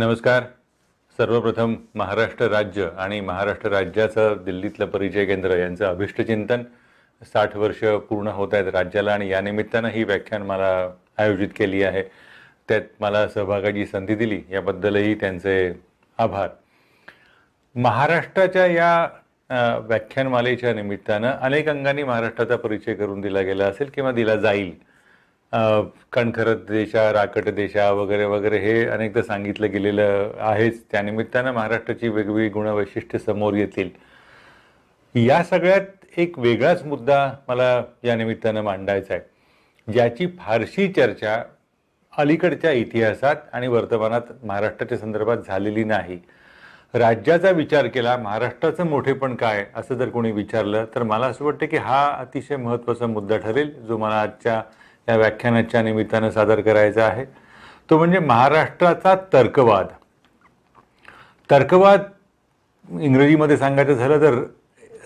नमस्कार. सर्वप्रथम महाराष्ट्र राज्य आणि महाराष्ट्र राज्याचं दिल्लीतलं परिचय केंद्र यांचं अभिष्टचिंतन साठ वर्ष पूर्ण होत आहेत राज्याला आणि या निमित्तानं ही व्याख्यान मला आयोजित केली आहे. त्यात मला सहभागाची संधी दिली याबद्दलही त्यांचे आभार. महाराष्ट्राच्या या व्याख्यानमालेच्या निमित्तानं अनेक अंगांनी महाराष्ट्राचा परिचय करून दिला गेला असेल किंवा दिला जाईल. कणखरत देशा राकट देशा वगैरे वगैरे हे अनेकदा सांगितलं गेलेलं आहेच. त्यानिमित्तानं महाराष्ट्राची वेगवेगळी गुणवैशिष्ट्य समोर येतील. या सगळ्यात एक वेगळाच मुद्दा मला या निमित्तानं मांडायचा आहे. ज्याची फारशी चर्चा अलीकडच्या इतिहासात आणि वर्तमानात महाराष्ट्राच्या संदर्भात झालेली नाही. राज्याचा विचार केला महाराष्ट्राचं मोठेपण काय असं जर कोणी विचारलं तर मला असं वाटतं की हा अतिशय महत्त्वाचा मुद्दा ठरेल जो मला आजच्या या व्याख्यानाच्या निमित्तानं सादर करायचा आहे. तो म्हणजे महाराष्ट्राचा तर्कवाद. तर्कवाद इंग्रजीमध्ये सांगायचं झालं तर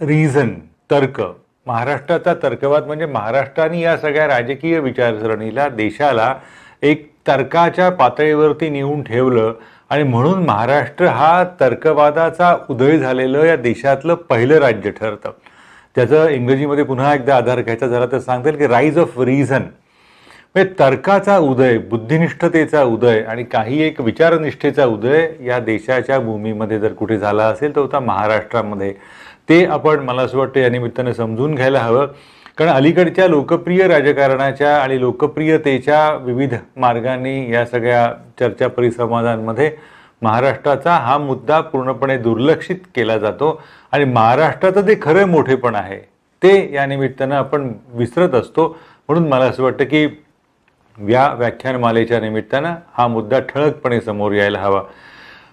रिझन तर्क. महाराष्ट्राचा तर्कवाद म्हणजे महाराष्ट्राने या सगळ्या राजकीय विचारसरणीला देशाला एक तर्काच्या पातळीवरती नेऊन ठेवलं आणि म्हणून महाराष्ट्र हा तर्कवादाचा उदय झालेलं या देशातलं पहिलं राज्य ठरतं. त्याचं इंग्रजीमध्ये पुन्हा एकदा आधार घ्यायचा झाला तर सांगता येईल की राईज ऑफ रिझन म्हणजे तर्काचा उदय बुद्धिनिष्ठतेचा उदय आणि काही एक विचारनिष्ठेचा उदय या देशाच्या भूमीमध्ये जर कुठे झाला असेल तर होता महाराष्ट्रामध्ये. ते आपण मला असं वाटतं या निमित्तानं समजून घ्यायला हवं. कारण अलीकडच्या लोकप्रिय राजकारणाच्या आणि लोकप्रियतेच्या विविध मार्गांनी या सगळ्या चर्चा परिसंवादांमध्ये महाराष्ट्राचा हा मुद्दा पूर्णपणे दुर्लक्षित केला जातो. आणि महाराष्ट्राचं जे खरं मोठेपण आहे. ते या निमित्तानं आपण विसरत असतो. म्हणून मला असं वाटतं की या व्याख्यानमालेच्या निमित्तानं हा मुद्दा ठळकपणे समोर यायला हवा.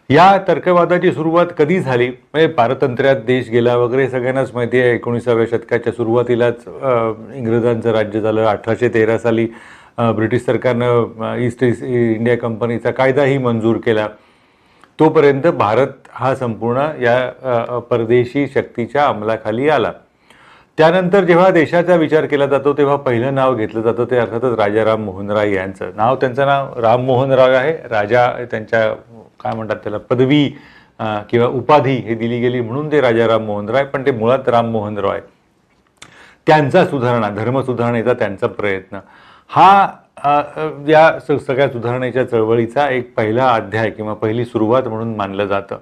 या तर्कवादाची सुरुवात कधी झाली? म्हणजे पारतंत्र्यात देश गेला वगैरे सगळ्यांनाच माहिती आहे एकोणीसाव्या शतकाच्या सुरुवातीलाच इंग्रजांचं राज्य झालं अठराशे तेरा साली ब्रिटिश सरकारनं ईस्ट इंडिया कंपनीचा कायदाही मंजूर केला. तोपर्यंत भारत हा संपूर्ण या परदेशी शक्तीच्या अंमलाखाली आला. त्यानंतर जेव्हा देशाचा विचार केला जातो तेव्हा पहिलं नाव घेतलं जातं ते अर्थातच राजाराम मोहन राय यांचं. नाव त्यांचं नाव राम मोहन राय आहे. राजा त्यांच्या काय म्हणतात त्याला पदवी किंवा उपाधी हे दिली गेली म्हणून ते राजाराम मोहन राय पण ते मुळात राम मोहन रॉय त्यांचा सुधारणा धर्म सुधारणेचा त्यांचा प्रयत्न. हा या सगळ्या सुधारणेच्या चळवळीचा एक पहिला अध्याय किंवा पहिली सुरुवात म्हणून मानलं जातं.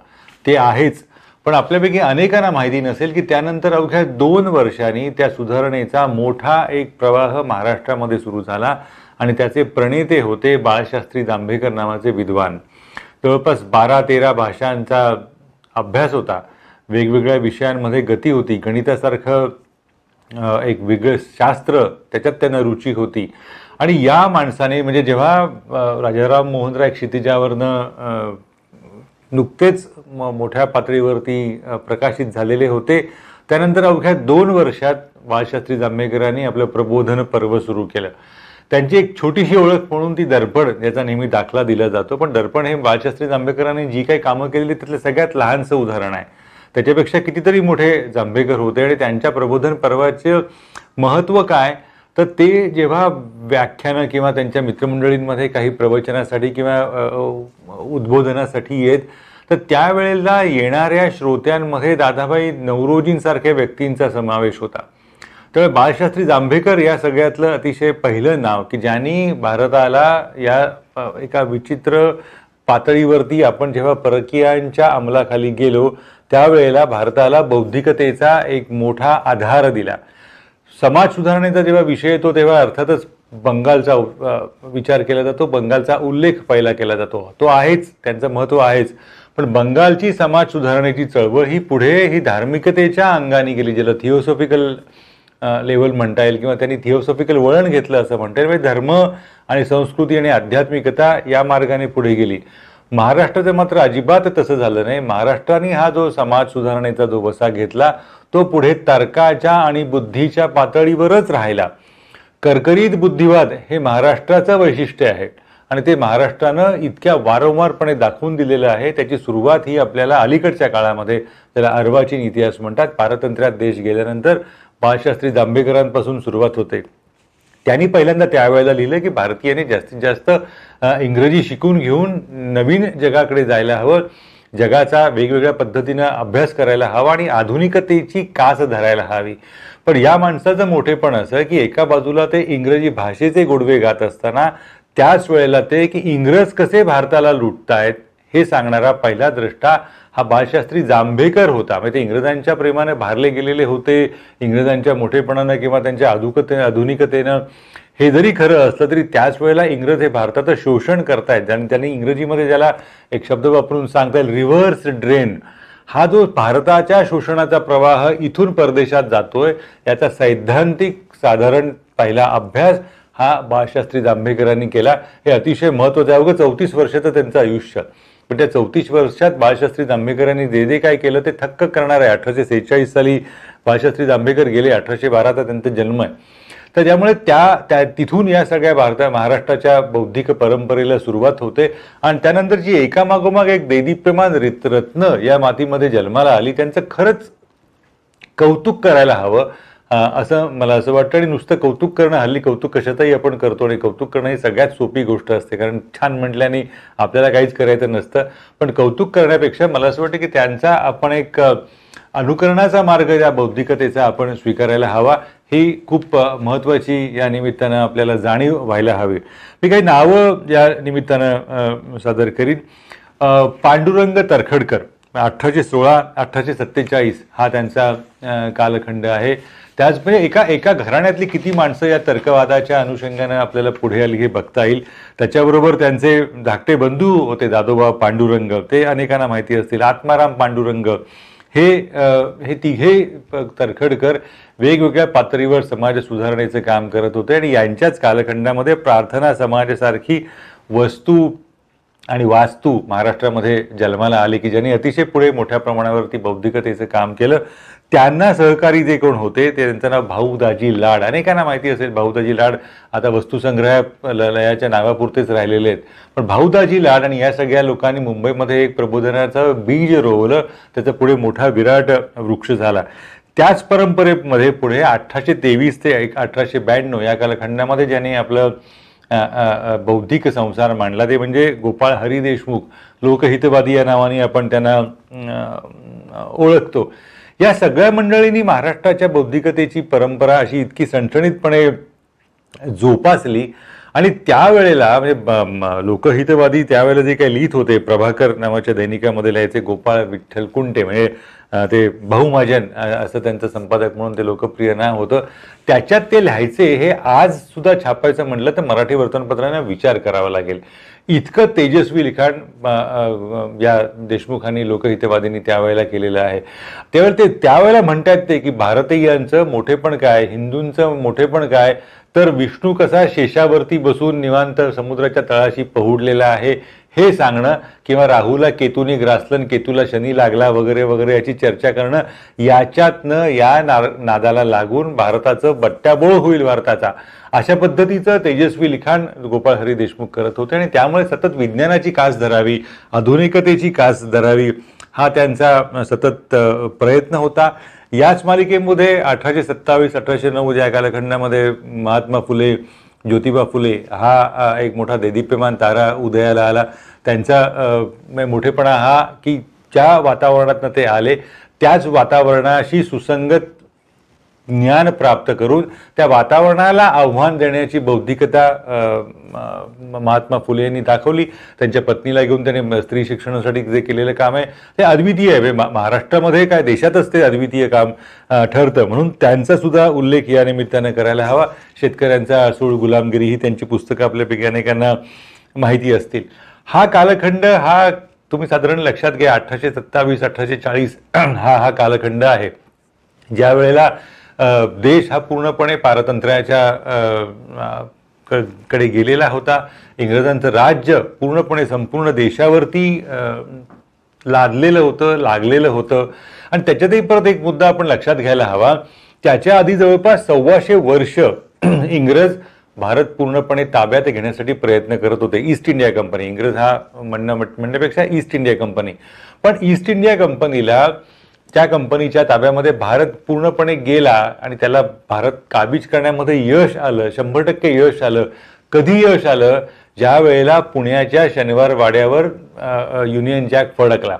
ते आहेच पण आपल्यापैकी अनेकांना माहिती नसेल की त्यानंतर अवघ्या दोन वर्षांनी त्या सुधारणेचा मोठा एक प्रवाह महाराष्ट्रामध्ये सुरू झाला आणि त्याचे प्रणेते होते बाळशास्त्री जांभेकर नावाचे विद्वान. जवळपास बारा तेरा भाषांचा अभ्यास होता. वेगवेगळ्या विषयांमध्ये गती होती. गणितासारखं एक वेगळं शास्त्र त्याच्यात त्यांना रुची होती. आणि या माणसाने म्हणजे जेव्हा राजाराम मोहन राय क्षितिजावरनं नुकतेच मोठ्या पातळीवरती प्रकाशित झालेले होते. त्यानंतर अवघ्या दोन वर्षात बाळशास्त्री जांभेकरांनी आपलं प्रबोधन पर्व सुरू केलं. त्यांची एक छोटीशी ओळख म्हणून ती दर्पण याचा नेहमी दाखला दिला जातो. पण दर्पण हे बाळशास्त्री जांभेकरांनी जी काही कामं केलेली त्यातलं सगळ्यात लहानसं उदाहरण आहे. त्याच्यापेक्षा कितीतरी मोठे जांभेकर होते आणि त्यांच्या प्रबोधन पर्वाचं महत्त्व काय? तर ते जेव्हा व्याख्यानं किंवा त्यांच्या मित्रमंडळींमध्ये काही प्रवचनासाठी किंवा उद्बोधनासाठी येत तर त्यावेळेला येणाऱ्या श्रोत्यांमध्ये दादाभाई नवरोजींसारख्या व्यक्तींचा समावेश होता. त्यामुळे बाळशास्त्री जांभेकर या सगळ्यातलं अतिशय पहिलं नाव की ज्यांनी भारताला या एका विचित्र पातळीवरती आपण जेव्हा परकीयांच्या अंमलाखाली गेलो त्यावेळेला भारताला बौद्धिकतेचा एक मोठा आधार दिला. समाज सुधारणेचा जेव्हा विषय येतो तेव्हा अर्थातच बंगालचा विचार केला जातो. बंगालचा उल्लेख पहिला केला जातो. तो आहेच त्यांचं महत्त्व आहेच. पण बंगालची समाज सुधारणेची चळवळ ही पुढे ही धार्मिकतेच्या अंगाने गेली ज्याला थिओसॉफिकल लेवल म्हणता येईल किंवा त्यांनी थिओसॉफिकल वळण घेतलं असं म्हणता येईल. म्हणजे धर्म आणि संस्कृती आणि आध्यात्मिकता या मार्गाने पुढे गेली. महाराष्ट्राचं मात्र अजिबात तसं झालं नाही. महाराष्ट्राने हा जो समाज सुधारणेचा जो वसा घेतला तो पुढे तर्काच्या आणि बुद्धीच्या पातळीवरच राहिला. करकरीत बुद्धिवाद हे महाराष्ट्राचं वैशिष्ट्य आहे. आणि ते महाराष्ट्रानं इतक्या वारंवारपणे दाखवून दिलेलं आहे. त्याची सुरुवात ही आपल्याला अलीकडच्या काळामध्ये त्याला अर्वाचीन इतिहास म्हणतात. पारतंत्र्यात देश गेल्यानंतर बाळशास्त्री जांभेकरांपासून सुरुवात होते. त्यांनी पहिल्यांदा त्यावेळेला लिहिलं की भारतीयांनी जास्तीत जास्त इंग्रजी शिकून घेऊन नवीन जगाकडे जायला हवं. जगाचा वेगवेगळ्या पद्धतीनं अभ्यास करायला हवा आणि आधुनिकतेची कास धरायला हवी. पण या माणसाचं मोठेपण असं की एका बाजूला ते इंग्रजी भाषेचे गोडवे गात असताना त्याच वेळेला ते की इंग्रज कसे भारताला लुटतायत हे सांगणारा पहिला दृष्टा हा बाळशास्त्री जांभेकर होता. म्हणजे ते इंग्रजांच्या प्रेमाने भारले गेलेले होते इंग्रजांच्या मोठेपणानं किंवा त्यांच्या आधुकते आधुनिकतेनं. हे जरी खरं असलं तरी त्याच वेळेला इंग्रज हे भारताचं शोषण करतायत. आणि त्यांनी इंग्रजीमध्ये ज्याला एक शब्द वापरून सांगता येईल रिव्हर्स ड्रेन हा जो भारताच्या शोषणाचा प्रवाह इथून परदेशात जातोय याचा सैद्धांतिक साधारण पहिला अभ्यास हा बाळशास्त्री जांभेकरांनी केला. हे अतिशय महत्त्वाचं आहे. अवघं चौतीस वर्षाचं त्यांचं आयुष्य. पण त्या चौतीस वर्षात बाळशास्त्री जांभेकरांनी जे जे काय केलं ते थक्क करणार आहे. अठराशे सेहेचाळीस साली बाळशास्त्री जांभेकर गेले. अठराशे बाराचा त्यांचा जन्म आहे. तर त्यामुळे त्या त्या तिथून या सगळ्या भारता महाराष्ट्राच्या बौद्धिक परंपरेला सुरुवात होते. आणि त्यानंतर जी एकामागोमाग एक देदीप्यमान रित रत्न या मातीमध्ये जन्माला आली. त्यांचं खरंच कौतुक करायला हवं. असं मला असं वाटतं आणि नुसतं कौतुक करणं हल्ली कौतुक कशातही आपण करतो आणि कौतुक करणं ही सगळ्यात सोपी गोष्ट असते. कारण छान म्हटल्याने आपल्याला काहीच करायचं नसतं. पण कौतुक करण्यापेक्षा मला असं वाटतं की त्यांचा आपण एक अनुकरणाचा मार्ग या बौद्धिकतेचा आपण स्वीकारायला हवा. ही खूप महत्त्वाची या निमित्तानं आपल्याला जाणीव व्हायला हवी. मी काही नावं या निमित्तानं सादर करीन. पांडुरंग तरखडकर. अठराशे सोळा अठराशे सत्तेचाळीस हा त्यांचा कालखंड आहे. त्याच म्हणजे एका एका घराण्यातली किती माणसं या तर्कवादाच्या अनुषंगानं आपल्याला पुढे आली हे बघता येईल. त्याच्याबरोबर त्यांचे धाकटे बंधू होते दादोबा पांडुरंग. ते अनेकांना माहिती असतील. आत्माराम पांडुरंग. हे हे तिघे तरखडकर वेगवेगळ्या पातळीवर समाज सुधारणेचं काम करत होते आणि यांच्याच कालखंडामध्ये प्रार्थना समाजासारखी वस्तू आणि वास्तू महाराष्ट्रामध्ये जन्माला आली की ज्यांनी अतिशय पुढे मोठ्या प्रमाणावरती बौद्धिकतेचं काम केलं त्यांना सहकारी जे कोण होते ते त्यांचं नाव भाऊदाजी लाड. अनेकांना माहिती असेल भाऊदाजी लाड आता वस्तुसंग्रहालयाच्या नावापुरतेच राहिलेले आहेत. पण भाऊदाजी लाड आणि या सगळ्या लोकांनी मुंबईमध्ये एक प्रबोधनाचं बीज रोवलं त्याचा पुढे मोठा विराट वृक्ष झाला. त्याच परंपरेमध्ये पुढे अठराशे तेवीस ते एक अठराशे ब्याण्णव या कालखंडामध्ये ज्यांनी आपलं बौद्धिक संसार मांडला. ते म्हणजे गोपाळ हरी देशमुख लोकहितवादी या नावाने आपण त्यांना ओळखतो. या सगळ्या मंडळींनी महाराष्ट्राच्या बौद्धिकतेची परंपरा अशी इतकी सणसणीतपणे जोपासली आणि त्यावेळेला म्हणजे लोकहितवादी त्यावेळेला जे काही लिहित होते प्रभाकर नावाच्या दैनिकामध्ये लिहायचे गोपाळ विठ्ठल कुंटे म्हणजे ते बहुमाजन असं त्यांचं संपादक म्हणून ते लोकप्रिय नाव होतं. त्याच्यात ते लिहायचे हे आज सुद्धा छापायचं म्हटलं तर मराठी वर्तमानपत्रांना विचार करावा लागेल. इतकं तेजस्वी लिखाण या देशमुखांनी लोकहितवादींनी त्यावेळेला केलेलं आहे. त्यावेळेला ते त्यावेळेला म्हणतात ते की भारतीयांचं मोठेपण काय हिंदूंचं मोठेपण काय तर विष्णू कसा शेषावरती बसून निवांत समुद्राच्या तळाशी पहुडलेला आहे हे सांगणं किंवा राहूला केतूनी ग्रासलन केतूला शनी लागला वगैरे वगैरे याची चर्चा करणं याच्यातनं या ना नादाला लागून भारताचं बट्ट्याबोळ होईल भारताचा. अशा पद्धतीचं तेजस्वी लिखाण गोपाळ हरी देशमुख करत होते आणि त्यामुळे सतत विज्ञानाची कास धरावी आधुनिकतेची कास धरावी हा त्यांचा सतत प्रयत्न होता. याच मालिकेमध्ये अठराशे सत्तावीस अठराशे नऊ या कालखंडामध्ये महात्मा फुले ज्योतिबा फुले हा एक मोठा देदीप्यमान तारा उदयाला आला. त्यांचा मोठेपणा हा की ज्या वातावरणातनं ते आले त्याच वातावरणाशी सुसंगत ज्ञान प्राप्त करून त्या वातावरणाला आव्हान देण्याची बौद्धिकता महात्मा फुले यांनी दाखवली. त्यांच्या पत्नीला घेऊन त्यांनी स्त्री शिक्षणासाठी जे केलेलं काम आहे ते अद्वितीय आहे. महाराष्ट्रामध्ये काय देशातच ते अद्वितीय काम ठरतं. म्हणून त्यांचा सुद्धा उल्लेख या निमित्तानं करायला हवा. शेतकऱ्यांचा असूळ गुलामगिरी ही त्यांची पुस्तकं आपल्यापैकी अनेकांना माहिती असतील. हा कालखंड हा तुम्ही साधारण लक्षात घ्या अठराशे सत्तावीस अठराशे चाळीस हा हा कालखंड आहे. ज्या वेळेला देश हा पूर्णपणे पारतंत्र्याच्या कडे गेलेला होता. इंग्रजांचं राज्य पूर्णपणे संपूर्ण देशावरती लादलेलं होतं लागलेलं होतं. आणि त्याच्यातही परत एक मुद्दा आपण लक्षात घ्यायला हवा. त्याच्या आधी जवळपास सव्वाशे वर्ष इंग्रज भारत पूर्णपणे ताब्यात घेण्यासाठी प्रयत्न करत होते. East India Company. इंग्रज हा म्हणणं म्हणण्यापेक्षा ईस्ट इंडिया कंपनी. पण ईस्ट इंडिया कंपनीला त्या कंपनीच्या ताब्यामध्ये भारत पूर्णपणे गेला आणि त्याला भारत काबीज करण्यामध्ये यश आलं शंभर टक्के यश आलं. कधी यश आलं? ज्या वेळेला पुण्याच्या शनिवार वाड्यावर युनियन जॅक फडकला.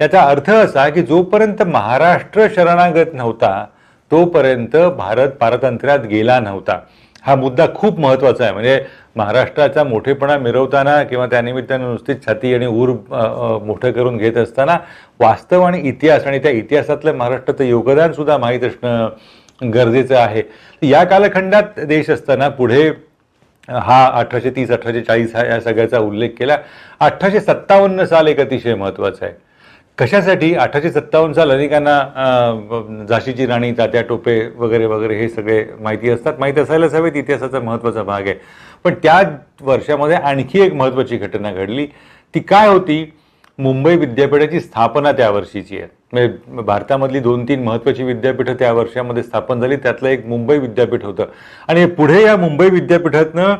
याचा अर्थ असा की जोपर्यंत महाराष्ट्र शरणागत नव्हता तोपर्यंत भारत पारतंत्र्यात गेला नव्हता. हा मुद्दा खूप महत्त्वाचा आहे. म्हणजे महाराष्ट्राचा मोठेपणा मिरवताना किंवा त्यानिमित्तानं नुसतीच छाती आणि ऊर मोठं करून घेत असताना वास्तव आणि इतिहास आणि त्या इतिहासातलं महाराष्ट्राचं योगदान सुद्धा माहीत असणं गरजेचं आहे. या कालखंडात देश असताना पुढे हा अठराशे तीस अठराशे चाळीस हा या सगळ्याचा उल्लेख केला. अठराशे सत्तावन्न साल एक अतिशय महत्त्वाचं आहे. कशासाठी अठराशे सत्तावन्न साल अनेकांना झाशीची राणी तात्या टोपे वगैरे वगैरे हे सगळे माहिती असतात. माहिती असायलाच हवेत इतिहासाचा महत्त्वाचा भाग आहे. पण त्या वर्षामध्ये आणखी एक महत्त्वाची घटना घडली. ती काय होती? मुंबई विद्यापीठाची स्थापना त्या वर्षीची आहे. म्हणजे भारतामधली दोन तीन महत्त्वाची विद्यापीठं त्या वर्षामध्ये स्थापन झाली. त्यातलं एक मुंबई विद्यापीठ होतं. आणि पुढे या मुंबई विद्यापीठातनं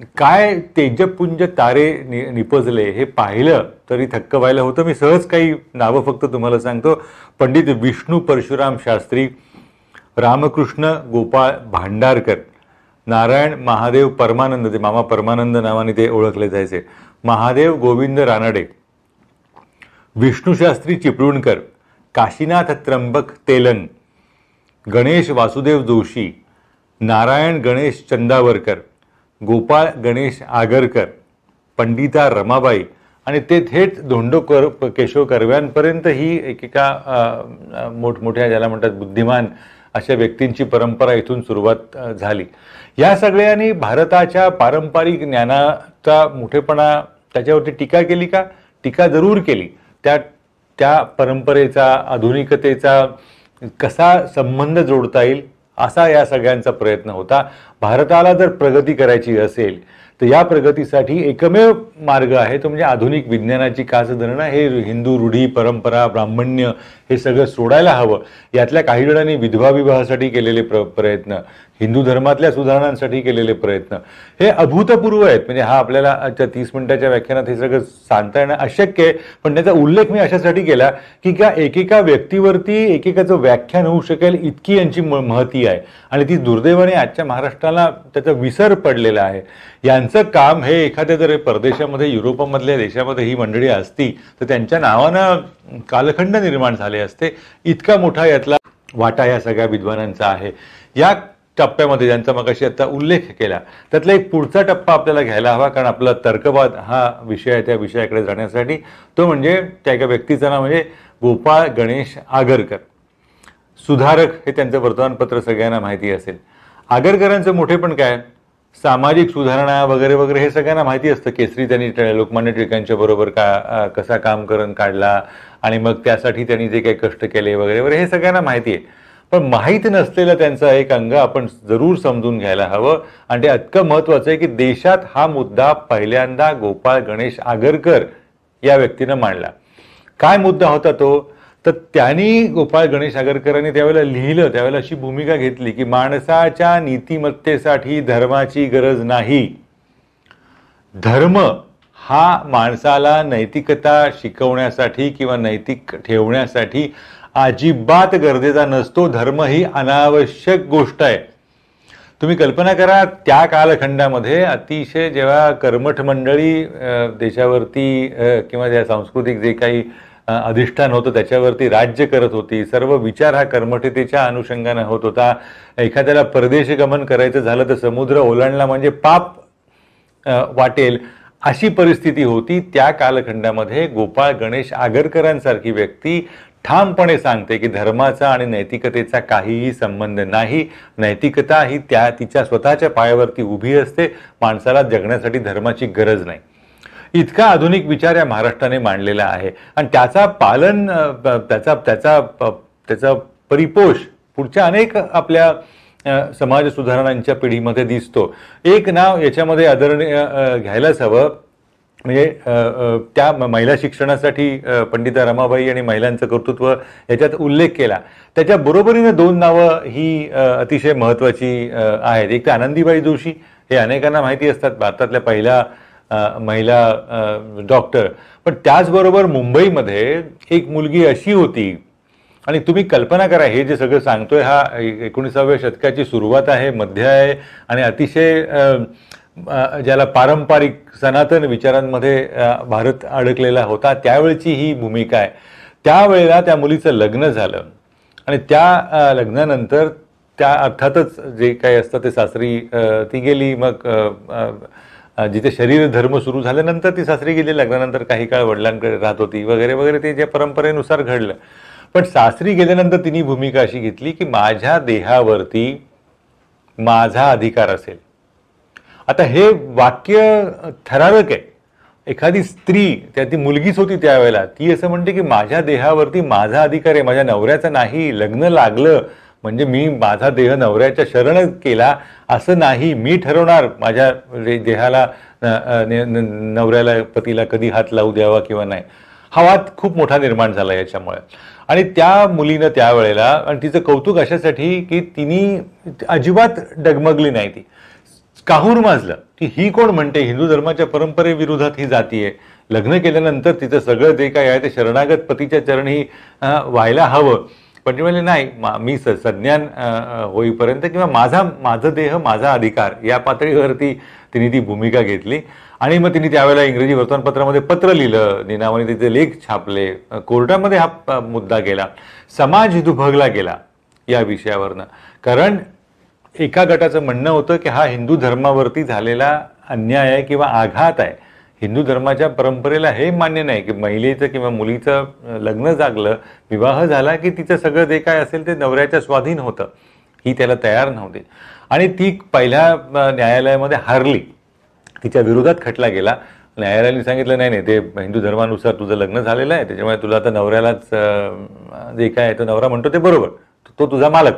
काय तेजपुंज तारे नि निपजले हे पाहिलं तरी थक्क व्हायला होतं. मी सहज काही नावं फक्त तुम्हाला सांगतो. पंडित विष्णू परशुराम शास्त्री रामकृष्ण गोपाळ भांडारकर नारायण महादेव परमानंद ते मामा परमानंद नावाने ते ओळखले जायचे. महादेव गोविंद रानडे विष्णूशास्त्री चिपळूणकर काशीनाथ त्र्यंबक तेलंग गणेश वासुदेव जोशी नारायण गणेश चंदावरकर गोपाळ गणेश आगरकर पंडिता रमाबाई आणि ते थेट धोंडोकर केशव कर्व्यांपर्यंत ही एकेका मोठमोठ्या ज्याला म्हणतात बुद्धिमान अशा व्यक्तींची परंपरा इथून सुरुवात झाली. या सगळ्यांनी भारताच्या पारंपरिक ज्ञानाचा मोठेपणा त्याच्यावरती टीका केली का? टीका जरूर केली. त्या त्या परंपरेचा आधुनिकतेचा कसा संबंध जोडता येईल असा या सगळ्यांचा प्रयत्न होता. भारताला जर प्रगती करायची असेल तर या प्रगतीसाठी एकमेव मार्ग आहे तो म्हणजे आधुनिक विज्ञानाची कास धरणं हे हिंदू रूढी परंपरा ब्राह्मण्य हे सगळं सोडायला हवं. यातल्या काही जणांनी विधवा विवाहासाठी केलेले प्र प्रयत्न हिंदू धर्मातल्या सुधारणांसाठी केलेले प्रयत्न हे अभूतपूर्व आहेत. म्हणजे हा आपल्याला त्या तीस मिनिटाच्या व्याख्यानात हे सगळं सांगता येणं अशक्य आहे पण त्याचा उल्लेख मी अशासाठी केला की का एकेका व्यक्तीवरती एकेकाचं व्याख्यान होऊ शकेल इतकी यांची महती आहे. आणि ती दुर्दैवाने आजच्या लोकांना त्याचा विसर पडलेला आहे. यांचं काम हे एखाद्या जर परदेशामध्ये युरोपमधल्या देशामध्ये ही मंडळी असती तर त्यांच्या नावानं कालखंड निर्माण झाले असते. इतका मोठा यातला वाटा या सगळ्या विद्वानांचा आहे. या टप्प्यामध्ये ज्यांचा मग अशी आता उल्लेख केला त्यातला एक पुढचा टप्पा आपल्याला घ्यायला हवा कारण आपला तर्कवाद हा विषय आहे त्या विषयाकडे जाण्यासाठी. तो म्हणजे त्या एका व्यक्तीचं नाव म्हणजे गोपाळ गणेश आगरकर. सुधारक हे त्यांचं वर्तमानपत्र सगळ्यांना माहिती असेल. आगरकरांचं मोठेपण काय? सामाजिक सुधारणा वगैरे वगैरे हे सगळ्यांना माहिती असतं. केसरी त्यांनी लोकमान्य टिळकांच्या बरोबर का कसा काम करून काढला आणि मग त्यासाठी त्यांनी जे काही कष्ट केले वगैरे वगैरे हे सगळ्यांना माहिती आहे. पण माहीत नसलेलं त्यांचं एक अंग आपण जरूर समजून घ्यायला हवं. आणि ते इतकं महत्वाचं आहे की देशात हा मुद्दा पहिल्यांदा गोपाळ गणेश आगरकर या व्यक्तीनं मांडला. काय मुद्दा होता तो? तर त्यांनी गोपाळ गणेश आगरकरांनी त्यावेळेला लिहिलं त्यावेळेला अशी भूमिका घेतली की माणसाच्या नीतिमत्तेसाठी धर्माची गरज नाही. धर्म हा माणसाला नैतिकता शिकवण्यासाठी किंवा नैतिक ठेवण्यासाठी अजिबात गरजेचा नसतो. धर्म ही अनावश्यक गोष्ट आहे. तुम्ही कल्पना करा त्या कालखंडामध्ये अतिशय जेव्हा कर्मठ मंडळी देशावरती किंवा ज्या सांस्कृतिक जे काही अधिष्ठान होतं त्याच्यावरती राज्य करत होती. सर्व विचार हा कर्मठतेच्या अनुषंगानं होत होता. एखाद्याला परदेश गमन करायचं झालं तर समुद्र ओलांडला म्हणजे पाप वाटेल अशी परिस्थिती होती. त्या कालखंडामध्ये गोपाळ गणेश आगरकरांसारखी व्यक्ती ठामपणे सांगते की धर्माचा आणि नैतिकतेचा काहीही संबंध नाही. नैतिकता ही त्या तिच्या स्वतःच्या पायावरती उभी असते. माणसाला जगण्यासाठी धर्माची गरज नाही. इतका आधुनिक विचार या महाराष्ट्राने मांडलेला आहे. आणि त्याचा पालन त्याचा त्याचा त्याचा परिपोष पुढच्या अनेक आपल्या समाज सुधारणांच्या पिढीमध्ये दिसतो. एक नाव याच्यामध्ये आदरणीय घ्यायलाच हवं. म्हणजे त्या महिला शिक्षणासाठी पंडिता रमाबाई आणि महिलांचं कर्तृत्व याच्यात उल्लेख केला. त्याच्या बरोबरीने दोन नावं ही अतिशय महत्त्वाची आहेत. एक तर आनंदीबाई जोशी. हे अनेकांना माहिती असतात. भारतातल्या पहिल्या महिला डॉक्टर. पण त्याचबरोबर मुंबईमध्ये एक मुलगी अशी होती आणि तुम्ही कल्पना करा हे जे सगळं सांगतोय हा एकोणीसाव्या शतकाची सुरुवात आहे मध्य आहे आणि अतिशय ज्याला पारंपरिक सनातन विचारांमध्ये भारत अडकलेला होता त्यावेळची ही भूमिका आहे. त्यावेळेला त्या मुलीचं लग्न झालं आणि त्या लग्नानंतर त्या अर्थातच जे काही असतं ते सासरी ती गेली मग जिथे शरीर धर्म सुरू झाल्यानंतर ती सासरी गेली लग्नानंतर काही काळ वडिलांकडे राहत होती वगैरे वगैरे ते ज्या परंपरेनुसार घडलं. पण सासरी गेल्यानंतर तिने भूमिका अशी घेतली की माझ्या देहावरती माझा अधिकार असेल. आता हे वाक्य थरारक आहे. एखादी स्त्री त्या ती मुलगीच होती त्यावेळेला ती असं म्हणते की माझ्या देहावरती माझा अधिकार आहे माझ्या नवऱ्याचा नाही लग्न लागलं म्हणजे मी माझा देह नवऱ्याच्या शरण केला असं नाही मी ठरवणार माझ्या देहाला नवऱ्याला पतीला कधी हात लावू द्यावा किंवा नाही. हा वाद खूप मोठा निर्माण झाला याच्यामुळे. आणि त्या मुलीनं त्यावेळेला आणि तिचं कौतुक अशासाठी की तिने अजिबात डगमगली नाही ती. काहूर माजलं? की ही कोण म्हणते? हिंदू धर्माच्या परंपरेविरोधात ही जाती आहे लग्न केल्यानंतर तिचं सगळं जे काय आहे ते शरणागत पतीच्या चरणी व्हायला हवं. पण ती म्हणजे नाही मी संज्ञान होईपर्यंत किंवा माझा माझं देह माझा अधिकार या पातळीवरती तिने ती भूमिका घेतली. आणि मग तिने त्यावेळेला इंग्रजी वर्तमानपत्रामध्ये पत्र लिहिलं. निनावाने तिचे लेख छापले. कोर्टामध्ये हा मुद्दा गेला. समाज दुभगला गेला या विषयावरनं. कारण एका गटाचं म्हणणं होतं की हा हिंदू धर्मावरती झालेला अन्याय आहे किंवा आघात आहे. हिंदू धर्माच्या परंपरेला हे मान्य नाही की महिलेचं किंवा मुलीचं लग्न जागलं विवाह झाला की तिचं सगळं जे काय असेल ते नवऱ्याच्या स्वाधीन होतं. ही त्याला तयार नव्हती. आणि ती पहिल्या न्यायालयामध्ये हारली. तिच्या विरोधात खटला गेला. न्यायालयाने सांगितलं नाही नाही ते हिंदू धर्मानुसार तुझं लग्न झालेलं आहे. त्याच्यामुळे तुला आता नवऱ्यालाच जे काय आहे तो नवरा म्हणतो ते बरोबर. तो तुझा मालक.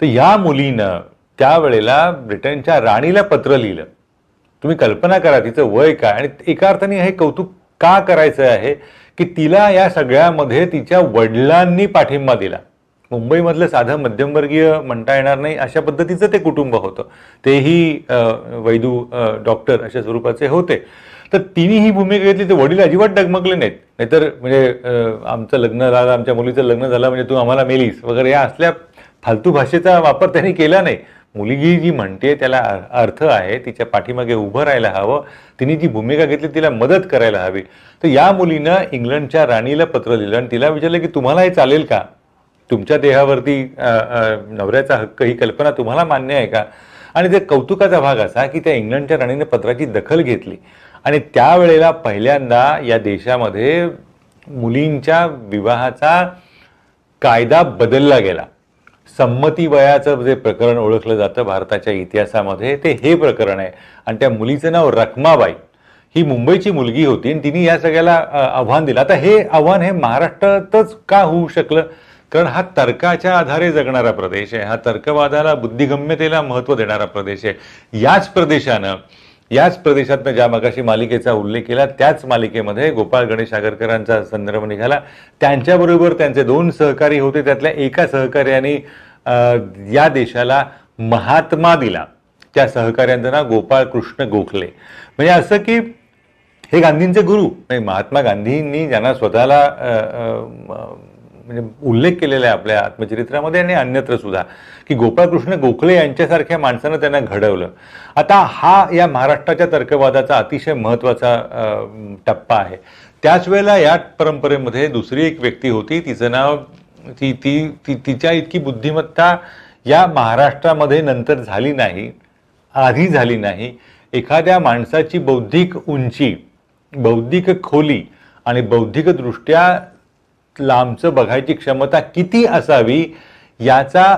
तर या मुलीनं त्यावेळेला ब्रिटनच्या राणीला पत्र लिहिलं. तुम्ही कल्पना करा तिचं वय काय. आणि एका अर्थाने हे कौतुक का करायचं आहे की तिला या सगळ्यामध्ये तिच्या वडिलांनी पाठिंबा दिला. मुंबईमधलं साधं मध्यमवर्गीय म्हणता येणार नाही अशा पद्धतीचं ते कुटुंब होतं. तेही वैदू डॉक्टर अशा स्वरूपाचे होते. तर तिने ही भूमिका घेतली ते वडील अजिबात डगमगले नाहीत. नाहीतर म्हणजे आमचं लग्न झालं आमच्या मुलीचं लग्न झालं म्हणजे तू आम्हाला मेलीस. वगैरे या असल्या फालतू भाषेचा वापर त्यांनी केला नाही. मुलगी जी म्हणते त्याला अर्थ आहे तिच्या पाठीमागे उभं राहायला हवं तिने जी भूमिका घेतली तिला मदत करायला हवी. तर या मुलीनं इंग्लंडच्या राणीला पत्र लिहिलं आणि तिला विचारलं की तुम्हाला हे चालेल का? तुमच्या देहावरती नवऱ्याचा हक्क ही कल्पना तुम्हाला मान्य आहे का? आणि ते कौतुकाचा भाग असा की त्या इंग्लंडच्या राणीने पत्राची दखल घेतली. आणि त्यावेळेला पहिल्यांदा या देशामध्ये मुलींच्या विवाहाचा कायदा बदलला गेला. संमती वयाचं जे प्रकरण ओळखलं जातं भारताच्या इतिहासामध्ये ते हे प्रकरण आहे. आणि त्या मुलीचं नाव रखमाबाई. ही मुंबईची मुलगी होती आणि तिने या सगळ्याला आव्हान दिलं. आता हे आव्हान हे महाराष्ट्रातच का होऊ शकलं? कारण हा तर्काच्या आधारे जगणारा प्रदेश आहे. हा तर्कवादाला बुद्धिगम्यतेला महत्त्व देणारा प्रदेश आहे. याच प्रदेशानं याच प्रदेशातनं ज्या मगाशी मालिकेचा उल्लेख केला त्याच मालिकेमध्ये गोपाळ गणेश आगरकरांचा संदर्भ निघाला. त्यांच्याबरोबर त्यांचे दोन सहकारी होते. त्यातल्या एका सहकार्याने या देशाला महात्मा दिला. त्या सहकार्यांचं नाव गोपाळ कृष्ण गोखले. म्हणजे असं की हे गांधींचे गुरु. म्हणजे महात्मा गांधींनी ज्यांना स्वतःला म्हणजे उल्लेख केलेला आहे आपल्या आत्मचरित्रामध्ये आणि अन्यत्र सुद्धा की गोपाळकृष्ण गोखले यांच्यासारख्या माणसानं त्यांना घडवलं. आता हा या महाराष्ट्राच्या तर्कवादाचा अतिशय महत्त्वाचा टप्पा आहे. त्याच वेळेला या परंपरेमध्ये दुसरी एक व्यक्ती होती तिचं नाव ती ती ती तिच्या इतकी बुद्धिमत्ता या महाराष्ट्रामध्ये नंतर झाली नाही आधी झाली नाही. एखाद्या माणसाची बौद्धिक उंची बौद्धिक खोली आणि बौद्धिकदृष्ट्या लांबचं बघायची क्षमता किती असावी याचा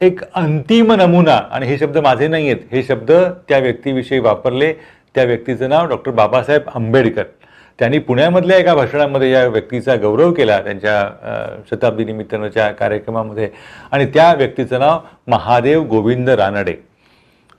एक अंतिम नमुना आणि हे शब्द माझे नाही आहेत हे शब्द त्या व्यक्तीविषयी वापरले. त्या व्यक्तीचं नाव डॉक्टर बाबासाहेब आंबेडकर. त्यांनी पुण्यामधल्या एका भाषणामध्ये या व्यक्तीचा गौरव केला त्यांच्या शताब्दी निमित्तानंच्या कार्यक्रमामध्ये. आणि त्या व्यक्तीचं नाव महादेव गोविंद रानडे.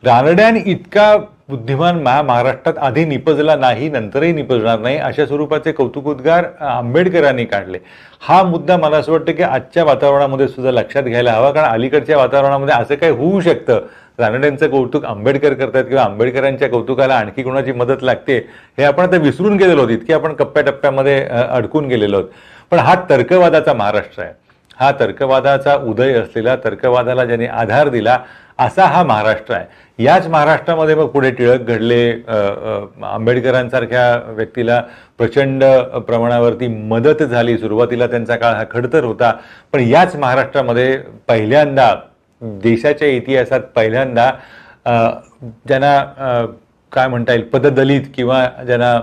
रानड्यान इतका बुद्धिमान महा महाराष्ट्रात आधी निपजला नाही नंतरही निपजणार नाही अशा स्वरूपाचे कौतुकोद्गार आंबेडकरांनी काढले. हा मुद्दा मला असं वाटतं की आजच्या वातावरणामध्ये सुद्धा लक्षात घ्यायला हवा कारण अलीकडच्या वातावरणामध्ये असं काही होऊ शकतं. रानड्यांचं कौतुक आंबेडकर करतात किंवा आंबेडकरांच्या कौतुकाला आणखी कोणाची मदत लागते हे आपण आता विसरून गेलेलो आहोत. इतके आपण कप्प्याटप्प्यामध्ये अडकून गेलेलो आहोत. पण हा तर्कवादाचा महाराष्ट्र आहे. हा तर्कवादाचा उदय असलेला तर्कवादाला ज्याने आधार दिला असा हा महाराष्ट्र आहे. याच महाराष्ट्रामध्ये मग पुढे टिळक घडले आंबेडकरांसारख्या व्यक्तीला प्रचंड प्रमाणावरती मदत झाली. सुरुवातीला त्यांचा काळ हा खडतर होता. पण याच महाराष्ट्रामध्ये पहिल्यांदा देशाच्या इतिहासात पहिल्यांदा ज्यांना काय म्हणता येईल पददलित किंवा ज्यांना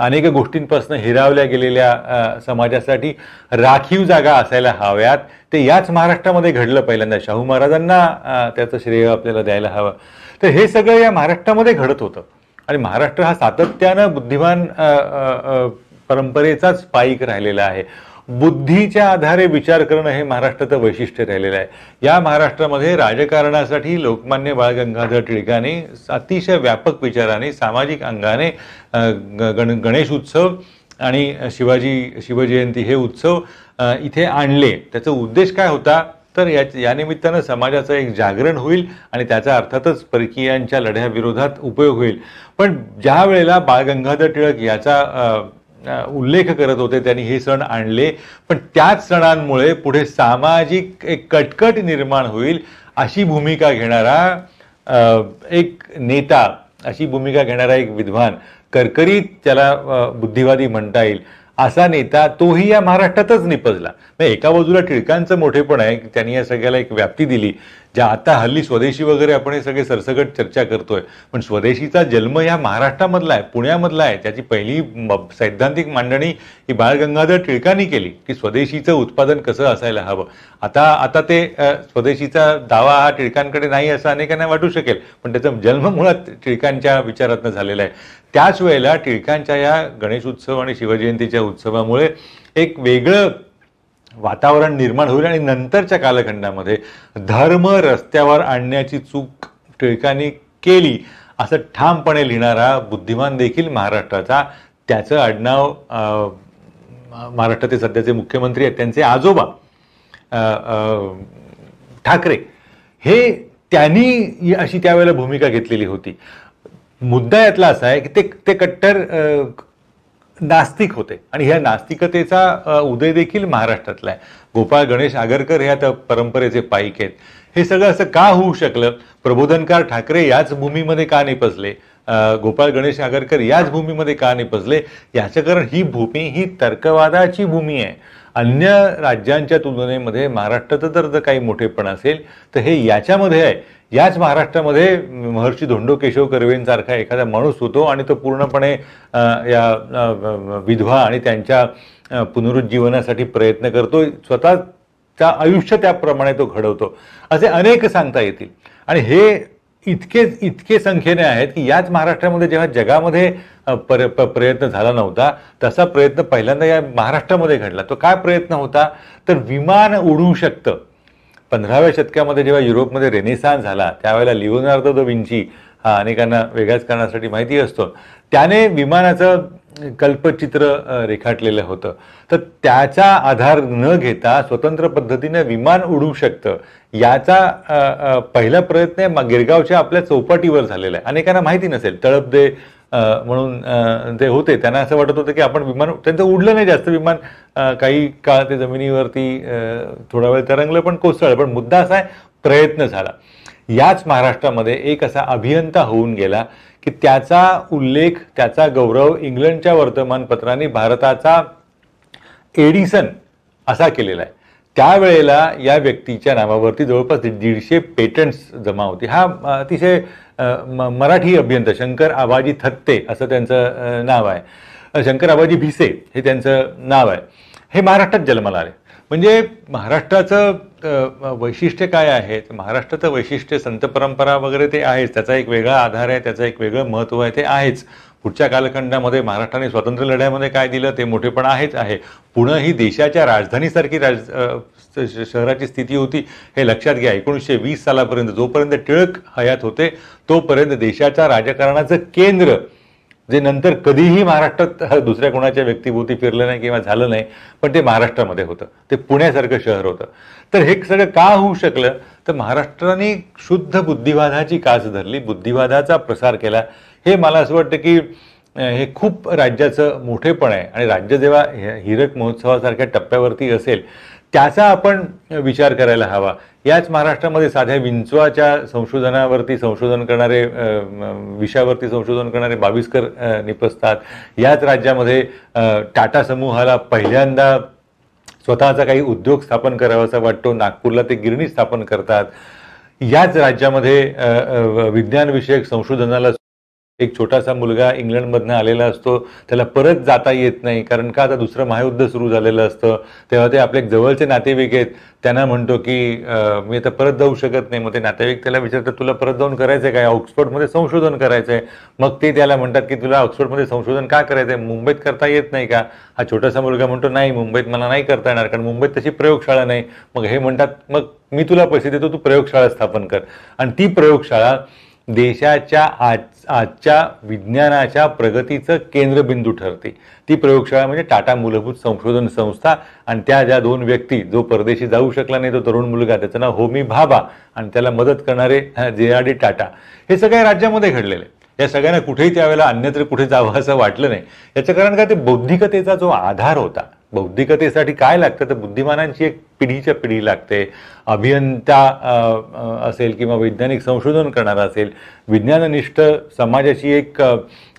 अनेक गोष्टींपासून हिरावल्या गेलेल्या समाजासाठी राखीव जागा असायला हव्यात. ते याच महाराष्ट्रामध्ये घडलं पहिल्यांदा. शाहू महाराजांना त्याचं श्रेय आपल्याला द्यायला हवं. तर हे सगळं या महाराष्ट्रामध्ये घडत होतं. आणि महाराष्ट्र हा सातत्यानं बुद्धिमान परंपरेचाच पाईक राहिलेला आहे. बुद्धीच्या आधारे विचार करणं हे महाराष्ट्राचं वैशिष्ट्य राहिलेलं आहे. या महाराष्ट्रामध्ये राजकारणासाठी लोकमान्य बाळ गंगाधर टिळकाने अतिशय व्यापक विचाराने सामाजिक अंगाने गण गणेश उत्सव आणि शिवाजी शिवजयंती हे उत्सव इथे आणले. त्याचा उद्देश काय होता? तर या यानिमित्तानं समाजाचं एक जागरण होईल आणि त्याचा अर्थातच परकीयांच्या लढ्याविरोधात उपयोग होईल. पण ज्या वेळेला बाळ गंगाधर टिळक याचा उल्लेख करत होते त्यांनी हे सण आणले. पण त्याच सणांमुळे पुढे सामाजिक एक कटकट निर्माण होईल अशी भूमिका घेणारा एक नेता अशी भूमिका घेणारा एक विद्वान करकरीत त्याला बुद्धिवादी म्हणता येईल. असा नेता तोही या महाराष्ट्रातच निपजला. एका बाजूला टिळकांचं मोठेपण आहे की त्यांनी या सगळ्याला एक व्याप्ती दिली. ज्या आता हल्ली स्वदेशी वगैरे आपण हे सगळे सरसकट चर्चा करतोय पण स्वदेशीचा जन्म या महाराष्ट्रामधला आहे पुण्यामधला आहे. त्याची पहिली सैद्धांतिक मांडणी ही बाळ गंगाधर टिळकांनी केली की स्वदेशीचं उत्पादन कसं असायला हवं. आता आता ते स्वदेशीचा दावा हा टिळकांकडे नाही असं अनेकांना वाटू शकेल पण त्याचा जन्म मुळात टिळकांच्या विचारातनं झालेला आहे. त्याच वेळेला टिळकांच्या या गणेश उत्सव आणि शिवजयंतीच्या उत्सवामुळे एक वेगळं वातावरण निर्माण होईल आणि नंतरच्या कालखंडामध्ये धर्म रस्त्यावर आणण्याची चूक टिळकांनी केली असं ठामपणे लिहिणारा बुद्धिमान देखील महाराष्ट्राचा त्याचं आडनाव महाराष्ट्राचे सध्याचे मुख्यमंत्री आहेत त्यांचे आजोबा ठाकरे हे त्यांनी अशी त्यावेळेला भूमिका घेतलेली होती. मुद्दा यातला असा आहे की ते ते कट्टर नास्तिक होते. आणि ह्या नास्तिकतेचा उदय देखील महाराष्ट्रातला आहे. गोपाळ गणेश आगरकर ह्या त्या परंपरेचे पाईक आहेत. हे सगळं असं का होऊ शकलं? प्रबोधनकार ठाकरे याच भूमीमध्ये का निपजले गोपाळ गणेश आगरकर याच भूमीमध्ये का निपजले याचं कारण ही भूमी ही तर्कवादाची भूमी आहे. अन्य राज्यांच्या तुलनेमध्ये महाराष्ट्राचं जर जर काही मोठेपण असेल तर हे याच्यामध्ये आहे. याच महाराष्ट्रामध्ये महर्षी धोंडो केशव कर्वेंसारखा एखादा माणूस होतो आणि तो पूर्णपणे या विधवा आणि त्यांच्या पुनरुज्जीवनासाठी प्रयत्न करतो. स्वतःच्या आयुष्य त्याप्रमाणे तो घडवतो. असे अनेक सांगता येतील. आणि हे इतके इतके संख्येने आहेत की याच महाराष्ट्रामध्ये जेव्हा जगामध्ये पर प्रयत्न झाला नव्हता तसा प्रयत्न पहिल्यांदा या महाराष्ट्रामध्ये घडला. तो काय प्रयत्न होता? तर विमान उडू शकतं. पंधराव्या शतकामध्ये जेव्हा युरोपमध्ये रेनेसान झाला त्यावेळेला लिओनार्दो द विंची हा अनेकांना वेगळ्याच कारणासाठी माहिती असतो. त्याने विमानाचं कल्पचित्र रेखाटलेलं होतं. तर त्याचा आधार न घेता स्वतंत्र पद्धतीने विमान उडू शकतं याचा पहिला प्रयत्न गिरगावच्या आपल्या चौपाटीवर झालेला आहे. अनेकांना माहिती नसेल तळपदे म्हणून ते होते. त्यांना असं वाटत होतं की आपण विमान त्यांचं उडलं नाही जास्त विमान काही काळ ते जमिनीवरती थोडा वेळ तरंगलं पण कोसळलं. पण मुद्दा असा आहे प्रयत्न झाला. याच महाराष्ट्रामध्ये एक असा अभियंता होऊन गेला की त्याचा उल्लेख त्याचा गौरव इंग्लंडच्या वर्तमानपत्रांनी भारताचा एडिसन असा केलेला आहे. त्यावेळेला या व्यक्तीच्या नावावरती जवळपास दीडशे पेटंट्स जमा होती. हा अतिशय मराठी अभियंता शंकर आबाजी थत्ते असं त्यांचं नाव आहे. शंकर आबाजी भिसे हे त्यांचं नाव आहे. हे महाराष्ट्रात जन्माला आले. म्हणजे महाराष्ट्राचं वैशिष्ट्य काय आहे? महाराष्ट्राचं वैशिष्ट्य संत परंपरा वगैरे ते आहेच. त्याचा एक वेगळा आधार आहे त्याचं एक वेगळं महत्त्व आहे ते आहेच. पुढच्या कालखंडामध्ये महाराष्ट्राने स्वातंत्र्य लढ्यामध्ये काय दिलं ते मोठेपण आहेच आहे. पुणे ही देशाच्या राजधानीसारखी राज शहराची स्थिती होती. हे लक्षात घ्या एकोणीसशे वीस सालापर्यंत जोपर्यंत टिळक हयात होते तोपर्यंत देशाच्या राजकारणाचं केंद्र जे नंतर कधीही महाराष्ट्रात दुसऱ्या कोणाच्या व्यक्तीभूती फिरलं नाही किंवा झालं नाही पण ते महाराष्ट्रामध्ये होतं. ते पुण्यासारखं शहर होतं. तर हे सगळं का होऊ शकलं? तर महाराष्ट्राने शुद्ध बुद्धिवादाची कास धरली. बुद्धिवादाचा प्रसार केला. हे मला असं वाटतं की हे खूप राज्याचं मोठेपण आहे. आणि राज्य जेव्हा हिरक महोत्सवासारख्या टप्प्यावरती असेल त्याचा आपण विचार करायला हवा. याच महाराष्ट्रामध्ये साध्या विंचवाच्या संशोधनावरती संशोधन करणारे विषयावरती संशोधन करणारे बावीसकर निपसतात. निपजतात याच राज्यामध्ये टाटा समूहाला पहिल्यांदा स्वतःचा काही उद्योग स्थापन करावासा वाटतो. नागपूरला ते गिरणी स्थापन करतात. याच राज्यामध्ये विज्ञानविषयक संशोधनाला एक छोटासा मुलगा इंग्लंडमधनं आलेला असतो त्याला परत जाता येत नाही कारण का आता दुसरं महायुद्ध सुरू झालेलं असतं तेव्हा ते आपले जवळचे नातेवाईक आहेत त्यांना म्हणतो की मी आता परत जाऊ शकत नाही. मग ते नातेवाईक त्याला विचारतात तुला परत जाऊन करायचं आहे काय? ऑक्सफर्डमध्ये संशोधन करायचं आहे मग ते त्याला म्हणतात की तुला ऑक्सफर्डमध्ये संशोधन का करायचं आहे मुंबईत करता येत नाही का? हा छोटासा मुलगा म्हणतो नाही मुंबईत मला नाही करता येणार कारण मुंबईत तशी प्रयोगशाळा नाही. मग हे म्हणतात मग मी तुला पैसे देतो तू प्रयोगशाळा स्थापन कर. आणि ती प्रयोगशाळा देशाच्या आज आजच्या विज्ञानाच्या प्रगतीचं केंद्रबिंदू ठरते. ती प्रयोगशाळा म्हणजे टाटा मूलभूत संशोधन संस्था आणि त्या ज्या दोन व्यक्ती जो परदेशी जाऊ शकला नाही तो तरुण मुलगा त्याचं नाव होमी भाभा आणि त्याला मदत करणारे जे आर डी टाटा. हे सगळ्या राज्यामध्ये घडलेले आहे. या सगळ्यांना कुठेही त्यावेळेला अन्यत्र कुठे जावं असं वाटलं नाही. याचं कारण काय? ते बौद्धिकतेचा जो आधार होता बौद्धिकतेसाठी काय लागतं? तर बुद्धिमानांची एक पिढीच्या पिढी लागते. अभियंता असेल किंवा वैज्ञानिक संशोधन करणारा असेल विज्ञाननिष्ठ समाजाची एक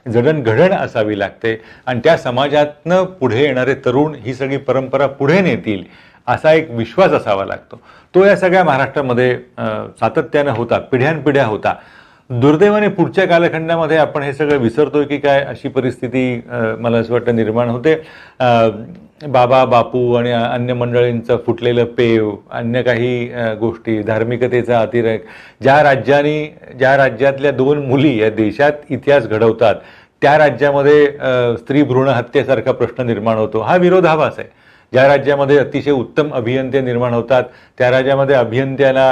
जडणघडण असावी लागते. आणि त्या समाजातनं पुढे येणारे तरुण ही सगळी परंपरा पुढे नेतील असा एक विश्वास असावा लागतो. तो या सगळ्या महाराष्ट्रामध्ये सातत्यानं होता पिढ्यानपिढ्या होता. दुर्दैवाने पुढच्या कालखंडामध्ये आपण हे सगळं विसरतोय की काय अशी परिस्थिती मला असं वाटतं निर्माण होते. बाबा बापू आणि अन्य मंडळींचं फुटलेलं पेव अन्य काही गोष्टी धार्मिकतेचा अतिरेक ज्या राज्यांनी ज्या राज्यातल्या दोन मुली या देशात इतिहास घडवतात त्या राज्यामध्ये स्त्री भ्रूण हत्येसारखा प्रश्न निर्माण होतो. हा विरोधाभास आहे. ज्या राज्यामध्ये अतिशय उत्तम अभियंते निर्माण होतात त्या राज्यामध्ये अभियंत्याला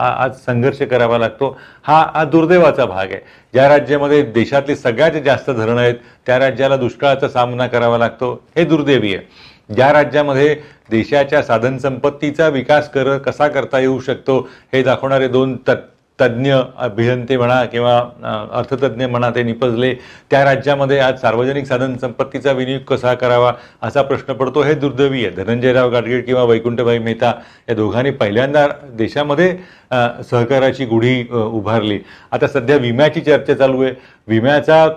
आज संघर्ष करावा लागतो हा हा दुर्दैवाचा भाग आहे. ज्या राज्यामध्ये देशातली सगळ्यात जास्त धरणं आहेत त्या राज्याला दुष्काळाचा सामना करावा लागतो हे दुर्दैवी आहे. ज्या राज्यामध्ये देशाच्या साधनसंपत्तीचा विकास कर कसा करता येऊ शकतो हे दाखवणारे दोन तत् तज्ज्ञ अभियंते म्हणा किंवा अर्थतज्ज्ञ म्हणा ते निपजले त्या राज्यामध्ये आज सार्वजनिक साधनसंपत्तीचा विनियोग कसा करावा असा प्रश्न पडतो हे दुर्दैवी आहे धनंजयराव गाडगीळ किंवा वैकुंठभाई मेहता या दोघांनी पहिल्यांदा देशामध्ये सहकाराची गुढी उभारली. आता सध्या विम्याची चर्चा चालू आहे. विम्याचा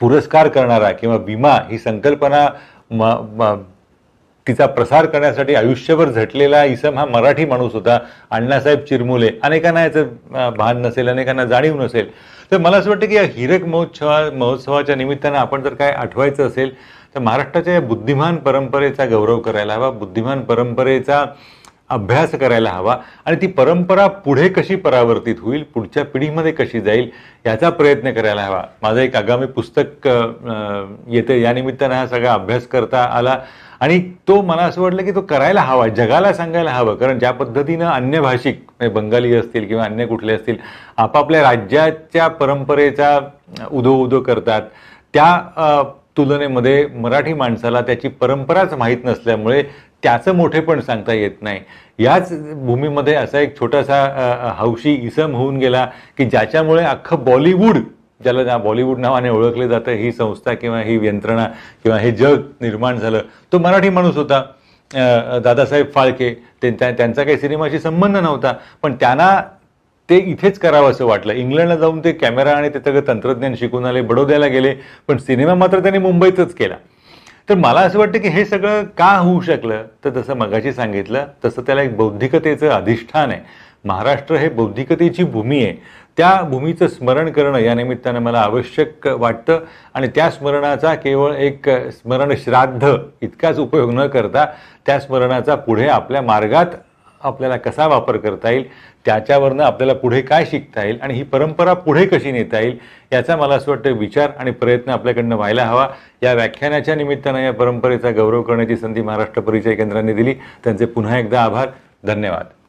पुरस्कार करणारा किंवा विमा ही संकल्पना म- तिचा प्रसार करण्यासाठी आयुष्यभर झटलेला इसम हा मराठी माणूस होता. अण्णासाहेब चिरमुले. अनेकांना याचं भान नसेल अनेकांना जाणीव नसेल. तर मला असं वाटतं की या हिरक महोत्सवा महोत्सवाच्या निमित्तानं आपण जर काय आठवायचं असेल तर महाराष्ट्राच्या या बुद्धिमान परंपरेचा गौरव करायला हवा. बुद्धिमान परंपरेचा अभ्यास करायला हवा आणि ती परंपरा पुढे कशी परावर्तित होईल पुढच्या पिढीमध्ये कशी जाईल याचा प्रयत्न करायला हवा. माझं एक आगामी पुस्तक येतं. यानिमित्तानं हा सगळा अभ्यास करता आला आणि तो मला असं वाटलं की तो करायला हवा जगाला सांगायला हवं. कारण ज्या पद्धतीनं अन्य भाषिक म्हणजे बंगाली असतील किंवा अन्य कुठले असतील आपापल्या राज्याच्या परंपरेचा उदो उदो करतात. त्या तुलनेमध्ये मराठी माणसाला त्याची परंपराच माहीत नसल्यामुळे त्याचं मोठेपण सांगता येत नाही. याच भूमीमध्ये असा एक छोटासा हौशी इसम होऊन गेला की ज्याच्यामुळे अख्खं बॉलिवूड ज्याला ज्या बॉलिवूड नावाने ओळखले जातं ही संस्था किंवा ही यंत्रणा किंवा हे जग निर्माण झालं. तो मराठी माणूस होता. दादासाहेब फाळके ते त्यांचा काही सिनेमाशी संबंध नव्हता. पण त्यांना ते इथेच करावं असं वाटलं. इंग्लंडला जाऊन ते कॅमेरा आणि ते सगळं तंत्रज्ञान शिकून आले बडोद्याला गेले पण सिनेमा मात्र त्यांनी मुंबईतच केला. तर मला असं वाटतं की हे सगळं का होऊ शकलं? तर जसं मगाशी सांगितलं तसं त्याला एक बौद्धिकतेचं अधिष्ठान आहे. महाराष्ट्र हे बौद्धिकतेची भूमी आहे. त्या भूमीचं स्मरण करणं या निमित्तानं मला आवश्यक वाटतं आणि त्या स्मरणाचा केवळ एक स्मरण श्राद्ध इतकाच उपयोग न करता त्या स्मरणाचा पुढे आपल्या मार्गात आपल्याला कसा वापर करता येईल त्याच्यावरनं आपल्याला पुढे काय शिकता येईल आणि ही परंपरा पुढे कशी नेता येईल याचा मला असं वाटतं विचार आणि प्रयत्न आपल्याकडनं व्हायला हवा. या व्याख्यानाच्या निमित्तानं या परंपरेचा गौरव करण्याची संधी महाराष्ट्र परिचय केंद्राने दिली. त्यांचे पुन्हा एकदा आभार. धन्यवाद.